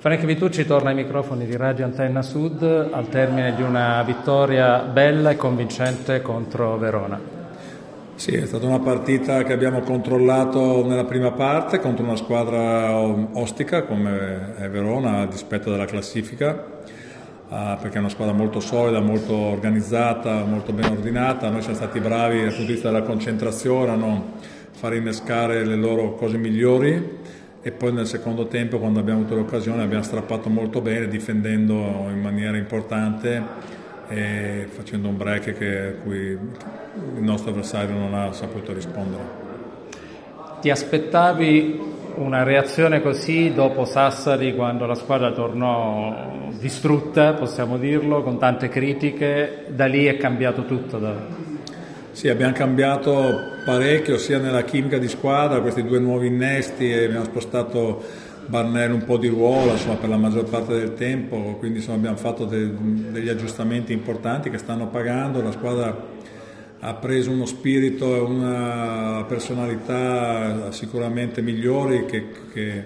Frank Vitucci torna ai microfoni di Radio Antenna Sud al termine di una vittoria bella e convincente contro Verona. Sì, è stata una partita che abbiamo controllato nella prima parte contro una squadra ostica come è Verona a dispetto della classifica uh, perché è una squadra molto solida, molto organizzata, molto ben ordinata. Noi siamo stati bravi dal punto di vista della concentrazione a non far innescare le loro cose migliori e poi nel secondo tempo quando abbiamo avuto l'occasione abbiamo strappato molto bene difendendo in maniera importante e facendo un break che, cui il nostro avversario non ha saputo rispondere. Ti aspettavi una reazione così dopo Sassari quando la squadra tornò distrutta, possiamo dirlo, con tante critiche, da lì è cambiato tutto? Da... Sì, abbiamo cambiato parecchio sia nella chimica di squadra, questi due nuovi innesti abbiamo spostato Barnell un po' di ruolo insomma, per la maggior parte del tempo, quindi insomma, abbiamo fatto de- degli aggiustamenti importanti che stanno pagando, la squadra ha preso uno spirito e una personalità sicuramente migliori che, che,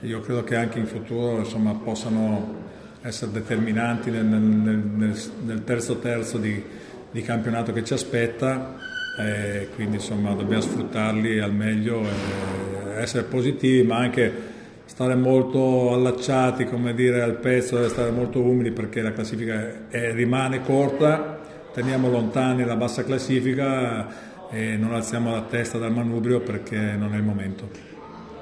io credo che anche in futuro insomma, possano essere determinanti nel, nel, nel terzo terzo di, di campionato che ci aspetta e quindi insomma dobbiamo sfruttarli al meglio e essere positivi ma anche stare molto allacciati come dire, al pezzo, stare molto umili perché la classifica è, rimane corta, teniamo lontani la bassa classifica e non alziamo la testa dal manubrio perché non è il momento.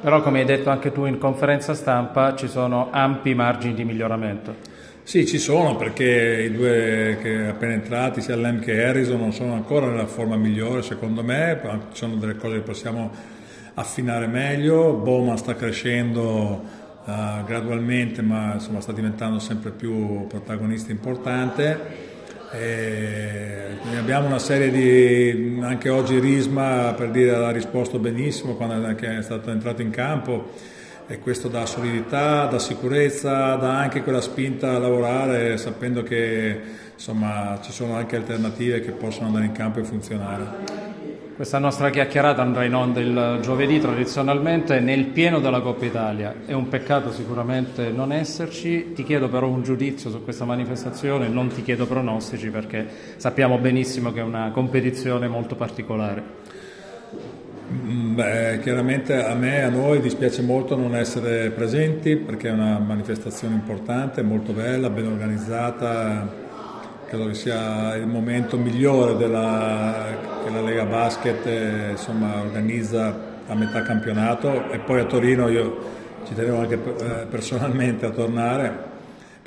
Però come hai detto anche tu in conferenza stampa ci sono ampi margini di miglioramento. Sì, ci sono perché i due che appena entrati, sia Lem che Harrison, non sono ancora nella forma migliore secondo me, ci sono delle cose che possiamo affinare meglio, Bowman sta crescendo uh, gradualmente ma insomma, sta diventando sempre più protagonista importante. E abbiamo una serie di anche oggi Risma per dire ha risposto benissimo quando è stato entrato in campo e questo dà solidità, dà sicurezza, dà anche quella spinta a lavorare sapendo che insomma, ci sono anche alternative che possono andare in campo e funzionare. Questa nostra chiacchierata andrà in onda il giovedì tradizionalmente nel pieno della Coppa Italia. È un peccato sicuramente non esserci, ti chiedo però un giudizio su questa manifestazione, non ti chiedo pronostici perché sappiamo benissimo che è una competizione molto particolare. Mm, beh, chiaramente a me e a noi dispiace molto non essere presenti perché è una manifestazione importante, molto bella, ben organizzata, credo che sia il momento migliore della, che la Lega Basket eh, insomma, organizza a metà campionato. E poi a Torino io ci tenevo anche eh, personalmente a tornare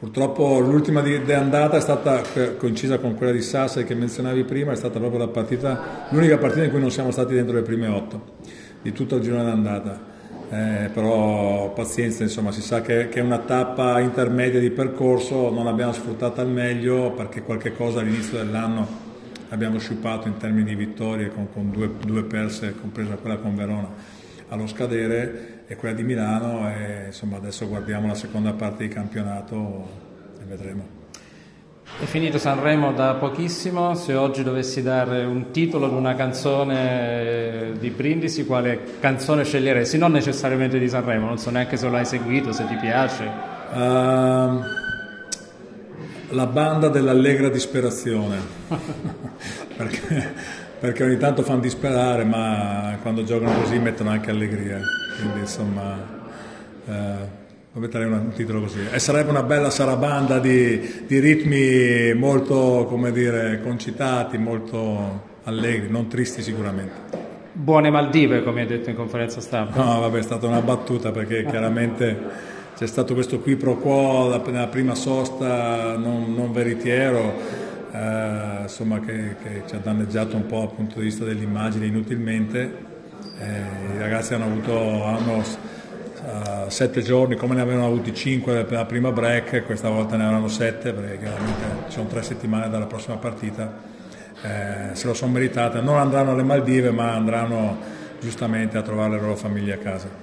Purtroppo l'ultima di, di andata è stata coincisa con quella di Sassari che menzionavi prima, è stata proprio partita, l'unica partita in cui non siamo stati dentro le prime otto di tutto il girone d'andata. Eh, però pazienza, insomma, si sa che, che, è una tappa intermedia di percorso, non l'abbiamo sfruttata al meglio perché qualche cosa all'inizio dell'anno abbiamo sciupato in termini di vittorie con, con due, due perse, compresa quella con Verona allo scadere e quella di Milano e insomma adesso guardiamo la seconda parte di campionato e vedremo. È finito Sanremo da pochissimo, se oggi dovessi dare un titolo ad una canzone di Brindisi, quale canzone sceglieresti? Non necessariamente di Sanremo, non so neanche se l'hai seguito, se ti piace. Uh, la banda dell'allegra disperazione, perché perché ogni tanto fanno disperare, ma quando giocano così mettono anche allegria. Quindi insomma, eh, metterei un titolo così. E sarebbe una bella sarabanda di, di ritmi molto, come dire, concitati, molto allegri, non tristi sicuramente. Buone Maldive, come hai detto in conferenza stampa. No, vabbè, è stata una battuta perché chiaramente c'è stato questo qui pro quo nella prima sosta non, non veritiero eh, insomma, che, che, ci ha danneggiato un po' dal punto di vista dell'immagine inutilmente. Eh, I ragazzi hanno avuto hanno, uh, sette giorni, come ne avevano avuti cinque la prima break, questa volta ne avranno sette perché chiaramente ci sono tre settimane dalla prossima partita. Eh, se lo sono meritate, non andranno alle Maldive ma andranno giustamente a trovare le loro famiglie a casa.